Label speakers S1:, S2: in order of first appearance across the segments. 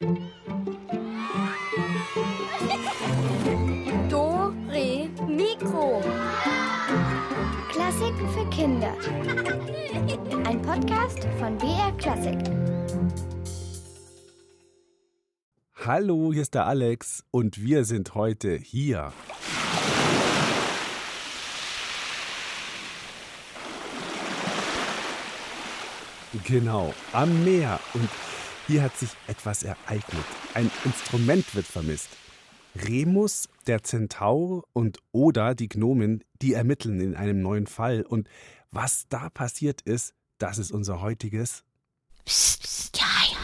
S1: Do, Re, Mikro.
S2: Klassiken für Kinder. Ein Podcast von BR Klassik.
S3: Hallo, hier ist der Alex und wir sind heute hier. Genau, am Meer. Und hier hat sich etwas ereignet. Ein Instrument wird vermisst. Remus, der Zentaur und Oda, die Gnomen, die ermitteln in einem neuen Fall. Und was da passiert ist, das ist unser heutiges
S4: Psst, psst, Geheimnis.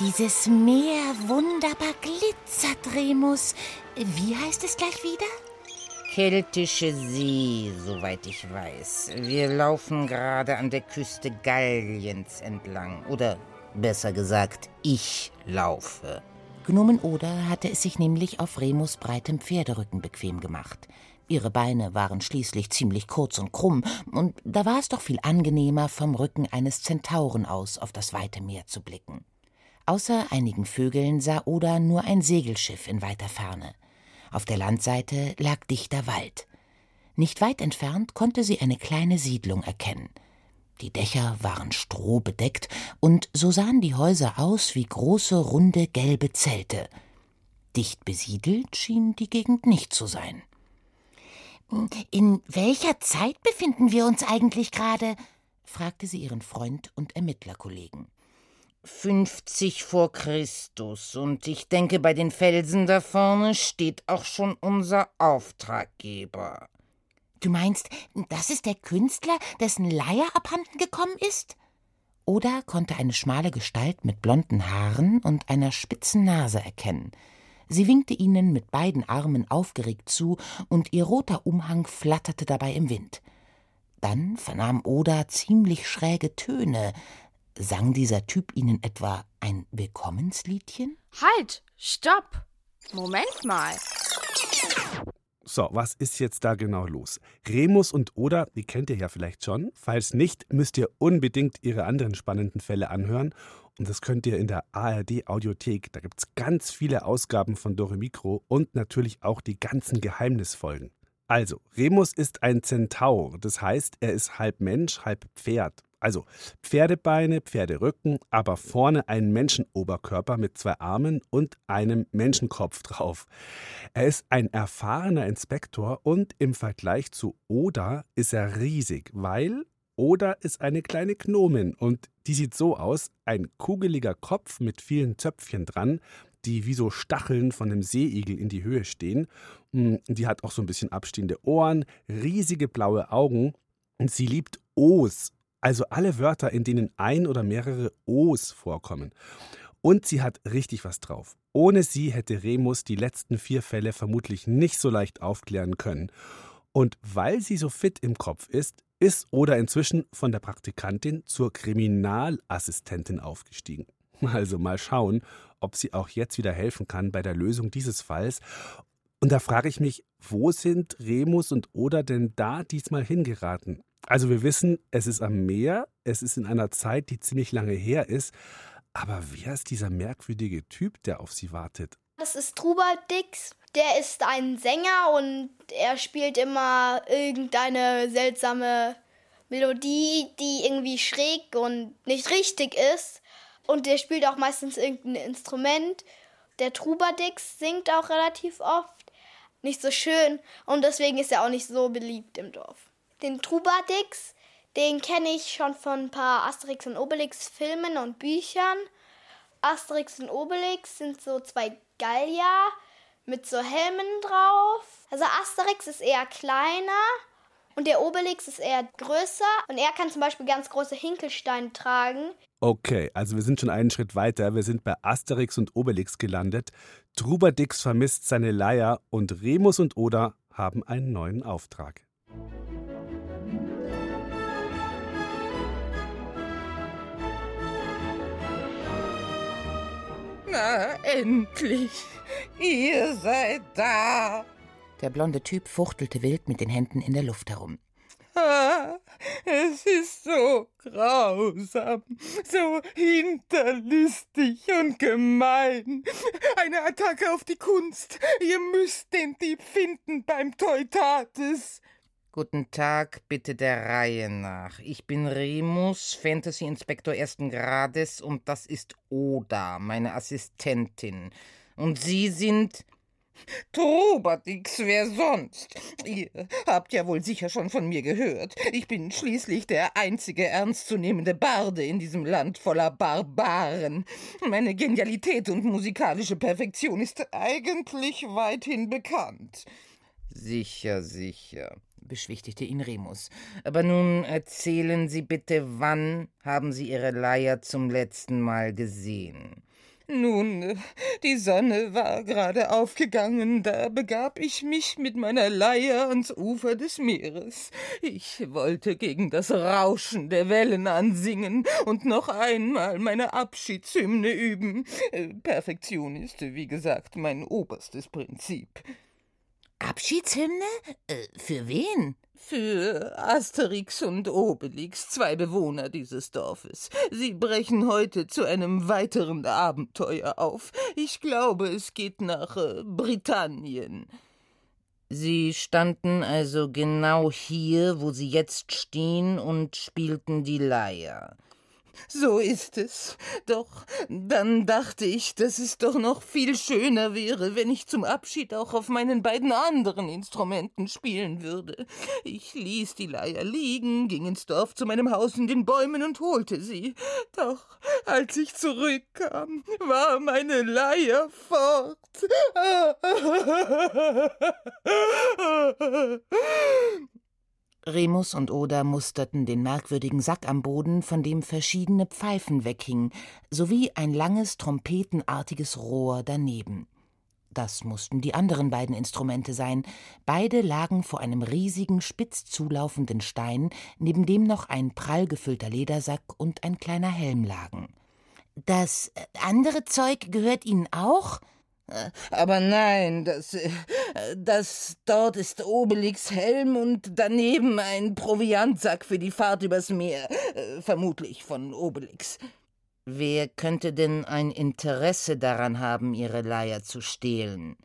S4: Dieses Meer wunderbar glitzert, Remus. Wie heißt es gleich wieder?
S5: Keltische See, soweit ich weiß. Wir laufen gerade an der Küste Galliens entlang. Oder besser gesagt, ich laufe. Gnomen Oder hatte es sich nämlich auf Remus breitem Pferderücken bequem gemacht. Ihre Beine waren schließlich ziemlich kurz und krumm, und da war es doch viel angenehmer, vom Rücken eines Zentauren aus auf das weite Meer zu blicken. Außer einigen Vögeln sah Oda nur ein Segelschiff in weiter Ferne. Auf der Landseite lag dichter Wald. Nicht weit entfernt konnte sie eine kleine Siedlung erkennen. Die Dächer waren strohbedeckt, und so sahen die Häuser aus wie große, runde, gelbe Zelte. Dicht besiedelt schien die Gegend nicht zu sein. In welcher Zeit befinden wir uns eigentlich gerade? fragte sie ihren Freund und Ermittlerkollegen. 50 vor Christus, und ich denke, bei den Felsen da vorne steht auch schon unser Auftraggeber. Du meinst, das ist der Künstler, dessen Leier abhanden gekommen ist? Oda konnte eine schmale Gestalt mit blonden Haaren und einer spitzen Nase erkennen. Sie winkte ihnen mit beiden Armen aufgeregt zu, und ihr roter Umhang flatterte dabei im Wind. Dann vernahm Oda ziemlich schräge Töne. Sang dieser Typ ihnen etwa ein Willkommensliedchen?
S1: Halt, stopp. Moment mal.
S3: So, was ist jetzt da genau los? Remus und Oda, die kennt ihr ja vielleicht schon. Falls nicht, müsst ihr unbedingt ihre anderen spannenden Fälle anhören. Und das könnt ihr in der ARD Audiothek. Da gibt es ganz viele Ausgaben von Dore Mikro und natürlich auch die ganzen Geheimnisfolgen. Also, Remus ist ein Zentaur. Das heißt, er ist halb Mensch, halb Pferd. Also Pferdebeine, Pferderücken, aber vorne ein Menschenoberkörper mit zwei Armen und einem Menschenkopf drauf. Er ist ein erfahrener Inspektor und im Vergleich zu Oda ist er riesig, weil Oda ist eine kleine Gnomin und die sieht so aus, ein kugeliger Kopf mit vielen Zöpfchen dran, die wie so Stacheln von einem Seeigel in die Höhe stehen. Die hat auch so ein bisschen abstehende Ohren, riesige blaue Augen und sie liebt O's also alle Wörter, in denen ein oder mehrere O's vorkommen. Und sie hat richtig was drauf. Ohne sie hätte Remus die letzten vier Fälle vermutlich nicht so leicht aufklären können. Und weil sie so fit im Kopf ist, ist Oda inzwischen von der Praktikantin zur Kriminalassistentin aufgestiegen. Also mal schauen, ob sie auch jetzt wieder helfen kann bei der Lösung dieses Falls. Und da frage ich mich, wo sind Remus und Oda denn da diesmal hingeraten? Also wir wissen, es ist am Meer, es ist in einer Zeit, die ziemlich lange her ist. Aber wer ist dieser merkwürdige Typ, der auf sie wartet?
S6: Das ist Trubald Dix. Der ist ein Sänger und er spielt immer irgendeine seltsame Melodie, die irgendwie schräg und nicht richtig ist. Und der spielt auch meistens irgendein Instrument. Der Trubadix singt auch relativ oft. Nicht so schön und deswegen ist er auch nicht so beliebt im Dorf. Den Trubadix, den kenne ich schon von ein paar Asterix und Obelix Filmen und Büchern. Asterix und Obelix sind so zwei Gallier mit so Helmen drauf. Also Asterix ist eher kleiner und der Obelix ist eher größer und er kann zum Beispiel ganz große Hinkelsteine tragen.
S3: Okay, also wir sind schon einen Schritt weiter. Wir sind bei Asterix und Obelix gelandet. Trubadix vermisst seine Leier und Remus und Oda haben einen neuen Auftrag.
S5: Na,
S7: endlich! Ihr seid da!
S5: Der blonde Typ fuchtelte wild mit den Händen in der Luft herum.
S7: Ah, es ist so grausam, so hinterlistig und gemein. Eine Attacke auf die Kunst. Ihr müsst den Dieb finden beim Teutates. Guten Tag, bitte der Reihe nach. Ich bin Remus, Fantasy-Inspektor ersten Grades, und das ist Oda, meine Assistentin. Und Sie sind Trobadix, wer sonst? Ihr habt ja wohl sicher schon von mir gehört. Ich bin schließlich der einzige ernstzunehmende Barde in diesem Land voller Barbaren. Meine Genialität und musikalische Perfektion ist eigentlich weithin bekannt. Sicher, sicher, beschwichtigte ihn Remus. Aber nun erzählen Sie bitte, wann haben Sie Ihre Leier zum letzten Mal gesehen? Nun, die Sonne war gerade aufgegangen, da begab ich mich mit meiner Leier ans Ufer des Meeres. Ich wollte gegen das Rauschen der Wellen ansingen und noch einmal meine Abschiedshymne üben. Perfektion ist, wie gesagt, mein oberstes Prinzip.
S5: Abschiedshymne? Äh, für wen?
S7: Für Asterix und Obelix, zwei Bewohner dieses Dorfes. Sie brechen heute zu einem weiteren Abenteuer auf. Ich glaube, es geht nach äh, Britannien. Sie standen also genau hier, wo Sie jetzt stehen, und spielten die Leier. So ist es. Doch dann dachte ich, dass es doch noch viel schöner wäre, wenn ich zum Abschied auch auf meinen beiden anderen Instrumenten spielen würde. Ich ließ die Leier liegen, ging ins Dorf zu meinem Haus in den Bäumen und holte sie. Doch als ich zurückkam, war meine Leier fort.
S5: Remus und Oda musterten den merkwürdigen Sack am Boden, von dem verschiedene Pfeifen weghingen, sowie ein langes, trompetenartiges Rohr daneben. Das mussten die anderen beiden Instrumente sein. Beide lagen vor einem riesigen, spitz zulaufenden Stein, neben dem noch ein prall gefüllter Ledersack und ein kleiner Helm lagen. Das andere Zeug gehört Ihnen auch?
S7: Aber nein, das, äh, das dort ist Obelix Helm und daneben ein Proviantsack für die Fahrt übers Meer, äh, vermutlich von Obelix. Wer könnte denn ein Interesse daran haben, ihre Leier zu stehlen?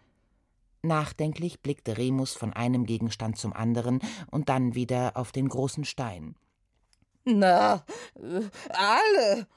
S5: Nachdenklich blickte Remus von einem Gegenstand zum anderen und dann wieder auf den großen Stein.
S7: Na, äh, alle,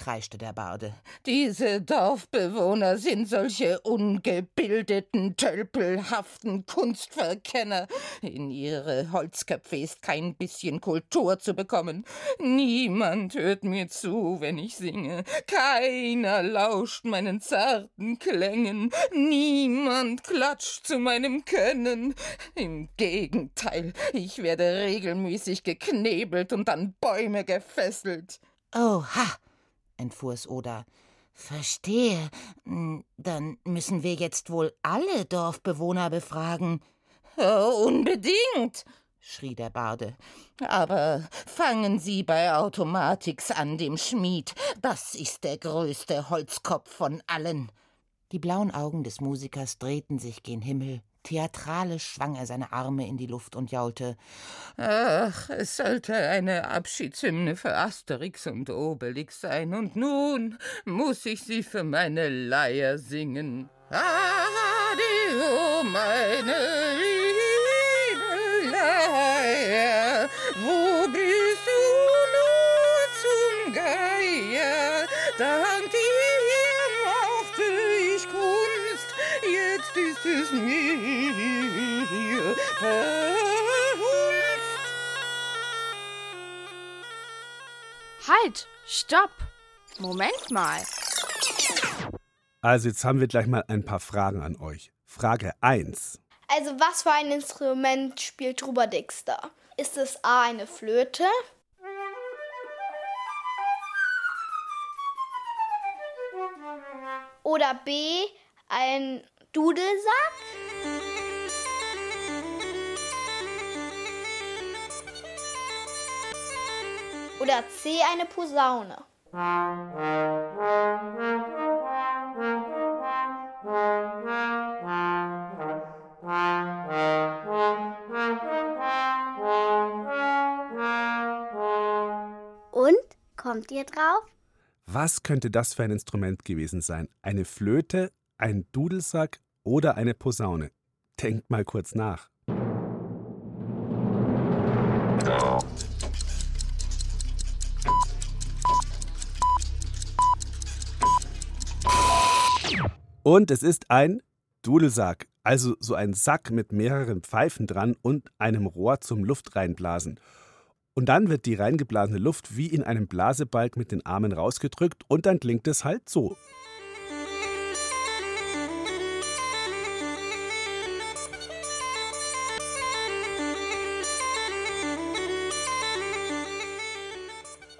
S5: kreischte der Barde.
S7: Diese Dorfbewohner sind solche ungebildeten, tölpelhaften Kunstverkenner. In ihre Holzköpfe ist kein bisschen Kultur zu bekommen. Niemand hört mir zu, wenn ich singe. Keiner lauscht meinen zarten Klängen. Niemand klatscht zu meinem Können. Im Gegenteil, ich werde regelmäßig geknebelt und an Bäume gefesselt.
S5: Oha! Entfuhr es Oda. Verstehe. Hm, dann müssen wir jetzt wohl alle Dorfbewohner befragen.
S7: Oh, unbedingt, schrie der Barde. Aber fangen Sie bei Automatix an, dem Schmied. Das ist der größte Holzkopf von allen.
S5: Die blauen Augen des Musikers drehten sich gen Himmel. Theatralisch schwang er seine Arme in die Luft und jaulte.
S7: Ach, es sollte eine Abschiedshymne für Asterix und Obelix sein, und nun muss ich sie für meine Leier singen. Adio, meine liebe Leier, wo es mir
S1: Halt! Stopp! Moment mal.
S3: Also jetzt haben wir gleich mal ein paar Fragen an euch. Frage 1.
S6: Also was für ein Instrument spielt Trubadix da? Ist es A eine Flöte? Oder B ein Dudelsack? Oder C eine Posaune? Und? Kommt ihr drauf?
S3: Was könnte das für ein Instrument gewesen sein? Eine Flöte, ein Dudelsack oder eine Posaune? Denkt mal kurz nach. Und es ist ein Dudelsack, also so ein Sack mit mehreren Pfeifen dran und einem Rohr zum Luft reinblasen. Und dann wird die reingeblasene Luft wie in einem Blasebalg mit den Armen rausgedrückt und dann klingt es halt so.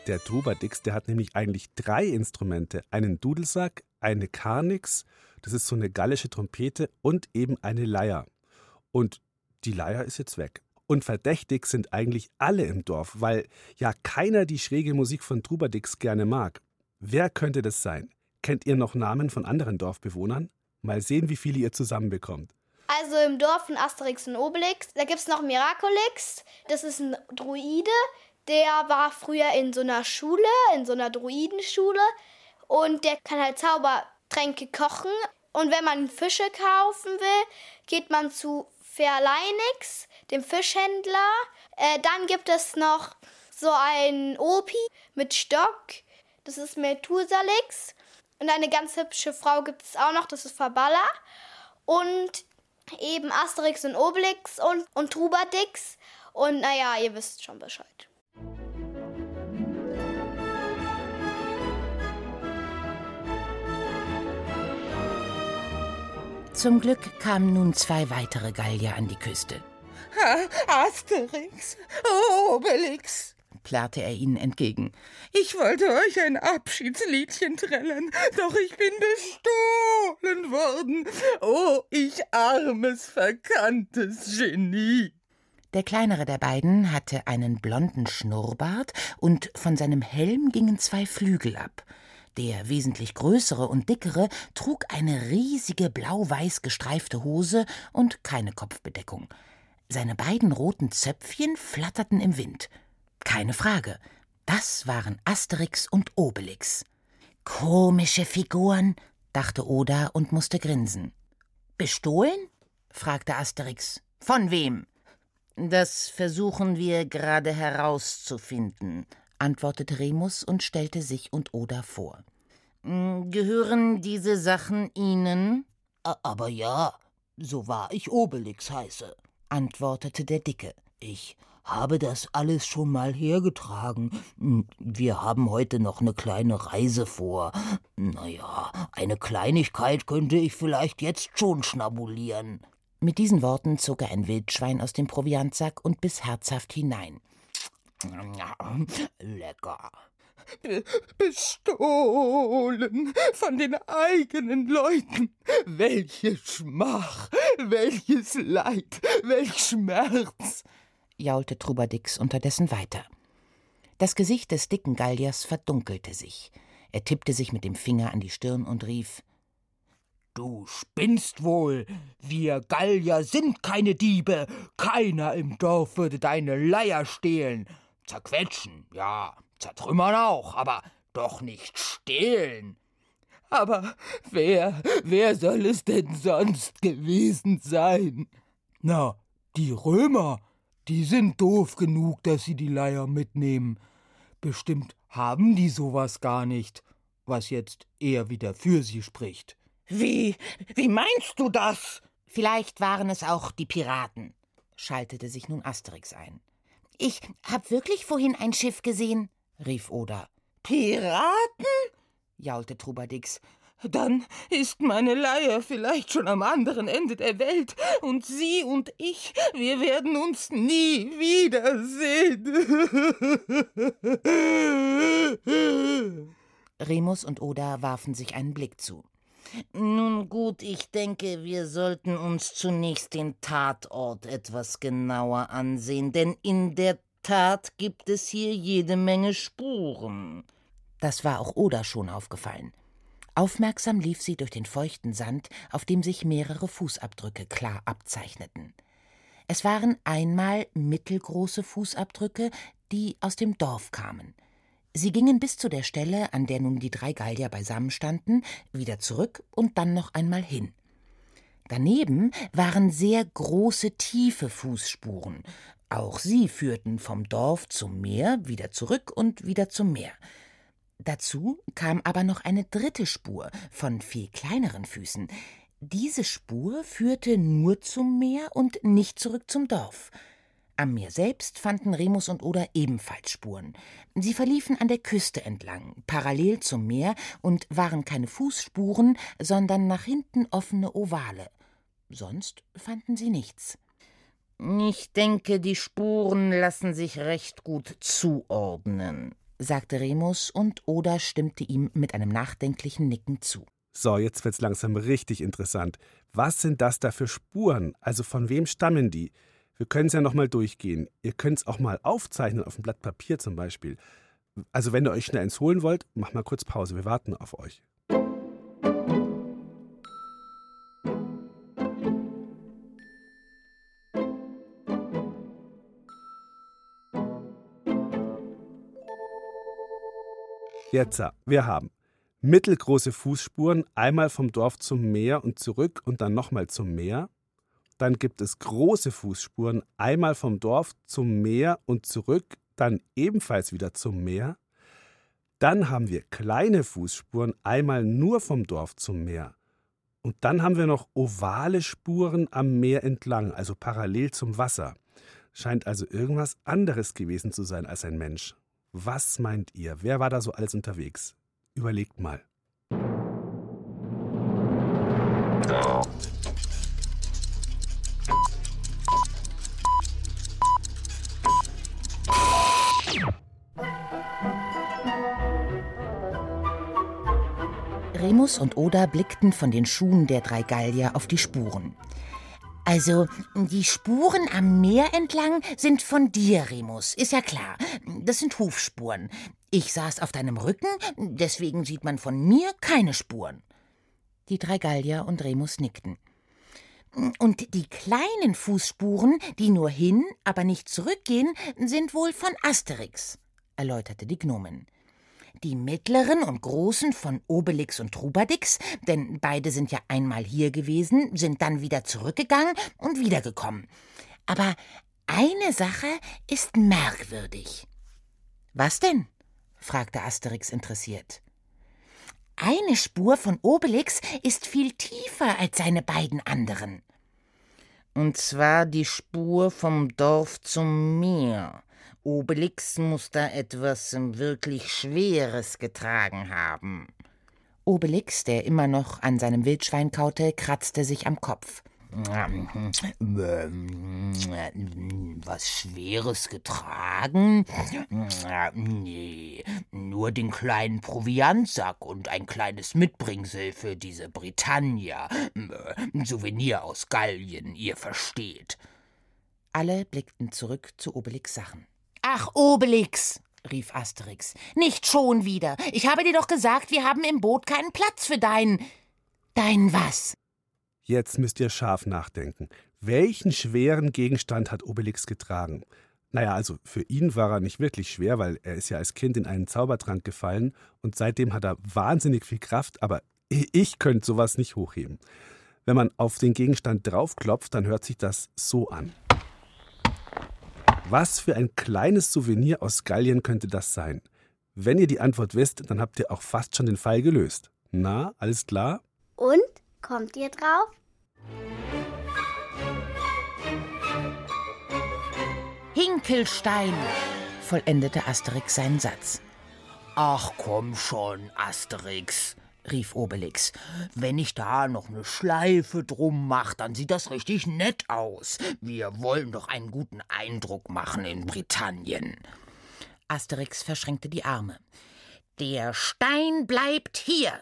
S3: Der Trubadix, der hat nämlich eigentlich drei Instrumente. Einen Dudelsack, eine Karnix, das ist so eine gallische Trompete und eben eine Leier. Und die Leier ist jetzt weg. Und verdächtig sind eigentlich alle im Dorf, weil ja keiner die schräge Musik von Trubadix gerne mag. Wer könnte das sein? Kennt ihr noch Namen von anderen Dorfbewohnern? Mal sehen, wie viele ihr zusammenbekommt.
S6: Also im Dorf von Asterix und Obelix, da gibt es noch Miraculix. Das ist ein Druide, der war früher in so einer Schule, in so einer Druidenschule. Und der kann halt Zaubertränke kochen. Und wenn man Fische kaufen will, geht man zu Verleinix, dem Fischhändler. Äh, dann gibt es noch so einen Opi mit Stock. Das ist Methusalix. Und eine ganz hübsche Frau gibt es auch noch, das ist Faballa. Und eben Asterix und Obelix und, und Trubadix. Und naja, ihr wisst schon Bescheid.
S5: Zum Glück kamen nun zwei weitere Gallier an die Küste.
S7: Asterix, Obelix,
S5: plärrte er ihnen entgegen.
S7: Ich wollte euch ein Abschiedsliedchen trällern, doch ich bin bestohlen worden. Oh, ich armes, verkanntes Genie.
S5: Der kleinere der beiden hatte einen blonden Schnurrbart und von seinem Helm gingen zwei Flügel ab. Der wesentlich größere und dickere trug eine riesige blau-weiß gestreifte Hose und keine Kopfbedeckung. Seine beiden roten Zöpfchen flatterten im Wind. Keine Frage, das waren Asterix und Obelix. Komische Figuren, dachte Oda und musste grinsen. Bestohlen? fragte Asterix. Von wem? Das versuchen wir gerade herauszufinden, antwortete Remus und stellte sich und Oda vor. Hm, gehören diese Sachen Ihnen?
S8: Aber ja, so wahr ich Obelix heiße, antwortete der Dicke. Ich habe das alles schon mal hergetragen. Hm, wir haben heute noch eine kleine Reise vor. Naja, eine Kleinigkeit könnte ich vielleicht jetzt schon schnabulieren.
S5: Mit diesen Worten zog er ein Wildschwein aus dem Proviantsack und biss herzhaft hinein.
S8: Lecker.
S7: Bestohlen von den eigenen Leuten. Welche Schmach, welches Leid, welch Schmerz,
S5: jaulte Trubadix unterdessen weiter. Das Gesicht des dicken Galliers verdunkelte sich. Er tippte sich mit dem Finger an die Stirn und rief
S8: Du spinnst wohl. Wir Gallier sind keine Diebe. Keiner im Dorf würde deine Leier stehlen. Zerquetschen, ja, zertrümmern auch, aber doch nicht stehlen.
S7: Aber wer, wer soll es denn sonst gewesen sein? Na, die Römer, die sind doof genug, dass sie die Leier mitnehmen. Bestimmt haben die sowas gar nicht, was jetzt eher wieder für sie spricht. Wie, wie meinst du das?
S5: Vielleicht waren es auch die Piraten, schaltete sich nun Asterix ein. Ich hab wirklich vorhin ein Schiff gesehen, rief Oda.
S7: Piraten?
S5: jaulte Trubadix.
S7: Dann ist meine Leier vielleicht schon am anderen Ende der Welt, und Sie und ich, wir werden uns nie wiedersehen.
S5: Remus und Oda warfen sich einen Blick zu.
S7: Nun gut, ich denke, wir sollten uns zunächst den Tatort etwas genauer ansehen, denn in der Tat gibt es hier jede Menge Spuren.
S5: Das war auch Oda schon aufgefallen. Aufmerksam lief sie durch den feuchten Sand, auf dem sich mehrere Fußabdrücke klar abzeichneten. Es waren einmal mittelgroße Fußabdrücke, die aus dem Dorf kamen. Sie gingen bis zu der Stelle, an der nun die drei Gallier beisammen standen, wieder zurück und dann noch einmal hin. Daneben waren sehr große, tiefe Fußspuren. Auch sie führten vom Dorf zum Meer, wieder zurück und wieder zum Meer. Dazu kam aber noch eine dritte Spur von viel kleineren Füßen. Diese Spur führte nur zum Meer und nicht zurück zum Dorf. Am Meer selbst fanden Remus und Oda ebenfalls Spuren. Sie verliefen an der Küste entlang, parallel zum Meer, und waren keine Fußspuren, sondern nach hinten offene Ovale. Sonst fanden sie nichts.
S7: Ich denke, die Spuren lassen sich recht gut zuordnen,
S5: sagte Remus, und Oda stimmte ihm mit einem nachdenklichen Nicken zu.
S3: So, jetzt wird's langsam richtig interessant. Was sind das da für Spuren? Also von wem stammen die? Wir können es ja nochmal durchgehen. Ihr könnt es auch mal aufzeichnen auf ein Blatt Papier zum Beispiel. Also wenn ihr euch schnell eins holen wollt, macht mal kurz Pause. Wir warten auf euch. Jetzt, wir haben mittelgroße Fußspuren, einmal vom Dorf zum Meer und zurück und dann nochmal zum Meer. Dann gibt es große Fußspuren, einmal vom Dorf zum Meer und zurück, dann ebenfalls wieder zum Meer. Dann haben wir kleine Fußspuren, einmal nur vom Dorf zum Meer. Und dann haben wir noch ovale Spuren am Meer entlang, also parallel zum Wasser. Scheint also irgendwas anderes gewesen zu sein als ein Mensch. Was meint ihr? Wer war da so alles unterwegs? Überlegt mal.
S5: Und Oda blickten von den Schuhen der drei Gallier auf die Spuren.
S4: Also, die Spuren am Meer entlang sind von dir, Remus, ist ja klar. Das sind Hufspuren. Ich saß auf deinem Rücken, deswegen sieht man von mir keine Spuren.
S5: Die drei Gallier und Remus nickten.
S4: Und die kleinen Fußspuren, die nur hin, aber nicht zurückgehen, sind wohl von Asterix, erläuterte die Gnomen die mittleren und großen von Obelix und Trubadix, denn beide sind ja einmal hier gewesen, sind dann wieder zurückgegangen und wiedergekommen. Aber eine Sache ist merkwürdig.
S5: Was denn? fragte Asterix interessiert.
S4: Eine Spur von Obelix ist viel tiefer als seine beiden anderen.
S7: Und zwar die Spur vom Dorf zum Meer. Obelix muss da etwas wirklich Schweres getragen haben.
S5: Obelix, der immer noch an seinem Wildschwein kaute, kratzte sich am Kopf.
S8: Was Schweres getragen? Nee, nur den kleinen Proviantsack und ein kleines Mitbringsel für diese Britannia. Souvenir aus Gallien, ihr versteht.
S5: Alle blickten zurück zu Obelix Sachen.
S4: Ach, Obelix, rief Asterix. Nicht schon wieder. Ich habe dir doch gesagt, wir haben im Boot keinen Platz für dein. Dein was?
S3: Jetzt müsst ihr scharf nachdenken. Welchen schweren Gegenstand hat Obelix getragen? Naja, also für ihn war er nicht wirklich schwer, weil er ist ja als Kind in einen Zaubertrank gefallen und seitdem hat er wahnsinnig viel Kraft, aber ich könnte sowas nicht hochheben. Wenn man auf den Gegenstand draufklopft, dann hört sich das so an. Was für ein kleines Souvenir aus Gallien könnte das sein? Wenn ihr die Antwort wisst, dann habt ihr auch fast schon den Fall gelöst. Na, alles klar?
S2: Und? Kommt ihr drauf?
S4: Hinkelstein,
S5: vollendete Asterix seinen Satz.
S8: Ach komm schon, Asterix, rief Obelix. Wenn ich da noch eine Schleife drum mach, dann sieht das richtig nett aus. Wir wollen doch einen guten Eindruck machen in Britannien.
S5: Asterix verschränkte die Arme.
S4: Der Stein bleibt hier.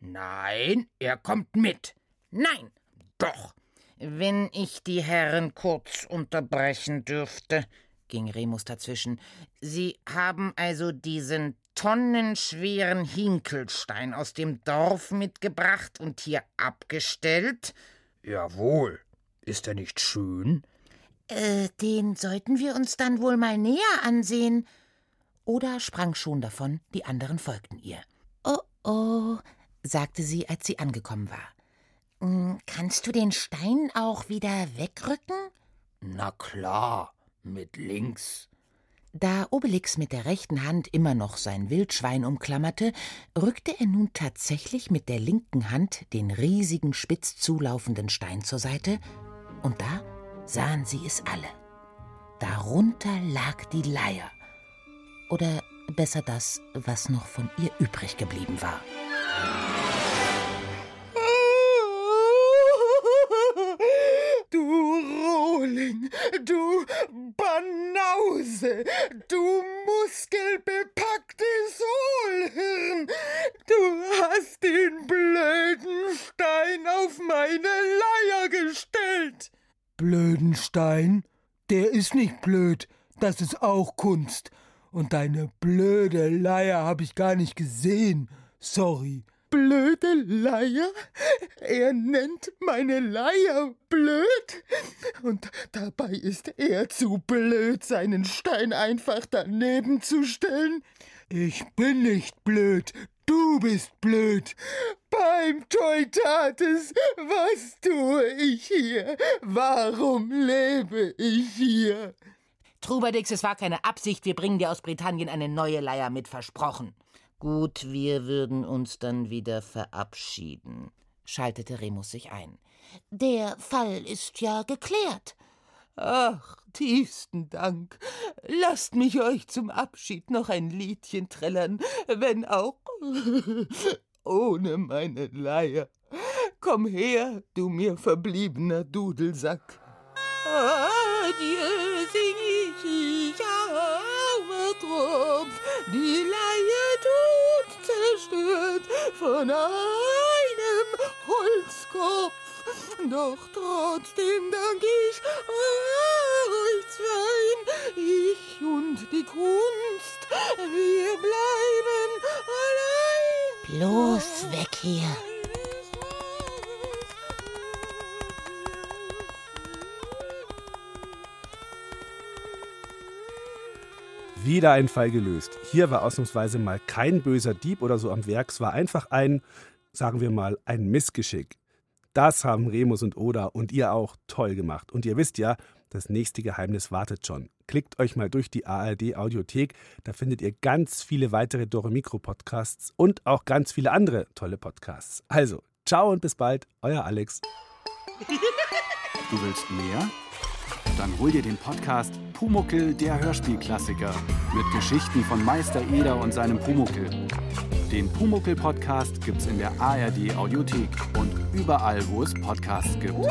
S8: Nein, er kommt mit.
S4: Nein,
S8: doch.
S7: Wenn ich die Herren kurz unterbrechen dürfte, ging Remus dazwischen. Sie haben also diesen
S9: tonnenschweren Hinkelstein aus dem Dorf mitgebracht und hier abgestellt?
S10: Jawohl. Ist er nicht schön?
S5: Äh, den sollten wir uns dann wohl mal näher ansehen. Oda sprang schon davon, die anderen folgten ihr. Oh oh, sagte sie, als sie angekommen war. Hm, kannst du den Stein auch wieder wegrücken?
S10: Na klar, mit links.
S5: Da Obelix mit der rechten Hand immer noch sein Wildschwein umklammerte, rückte er nun tatsächlich mit der linken Hand den riesigen spitz zulaufenden Stein zur Seite, und da sahen sie es alle. Darunter lag die Leier. Oder besser das, was noch von ihr übrig geblieben war.
S7: Banause, du muskelbepackte Sohlhirn, du hast den blöden Stein auf meine Leier gestellt.
S11: Blöden Stein? Der ist nicht blöd, das ist auch Kunst. Und deine blöde Leier hab ich gar nicht gesehen. Sorry
S7: blöde Leier? Er nennt meine Leier blöd? Und dabei ist er zu blöd, seinen Stein einfach daneben zu stellen?
S11: Ich bin nicht blöd, du bist blöd.
S7: Beim Teutates, was tue ich hier? Warum lebe ich hier?
S5: Trubadix, es war keine Absicht, wir bringen dir aus Britannien eine neue Leier mit, versprochen.
S9: Gut, wir würden uns dann wieder verabschieden, schaltete Remus sich ein.
S5: Der Fall ist ja geklärt.
S7: Ach, tiefsten Dank. Lasst mich euch zum Abschied noch ein Liedchen trällern, wenn auch ohne meine Leier. Komm her, du mir verbliebener Dudelsack. Adieu, von einem Holzkopf. Doch trotzdem dank ich euch zweien, ich und die Kunst, wir bleiben allein.
S5: Bloß weg hier.
S3: Wieder ein Fall gelöst. Hier war ausnahmsweise mal kein böser Dieb oder so am Werk. Es war einfach ein, sagen wir mal, ein Missgeschick. Das haben Remus und Oda und ihr auch toll gemacht. Und ihr wisst ja, das nächste Geheimnis wartet schon. Klickt euch mal durch die ARD Audiothek, da findet ihr ganz viele weitere Dore Mikro Podcasts und auch ganz viele andere tolle Podcasts. Also, ciao und bis bald, euer Alex.
S12: Du willst mehr? Dann hol dir den Podcast Pumuckel, der Hörspielklassiker. Mit Geschichten von Meister Eder und seinem Pumuckel. Den Pumuckel-Podcast gibt's in der ARD Audiothek und überall, wo es Podcasts gibt.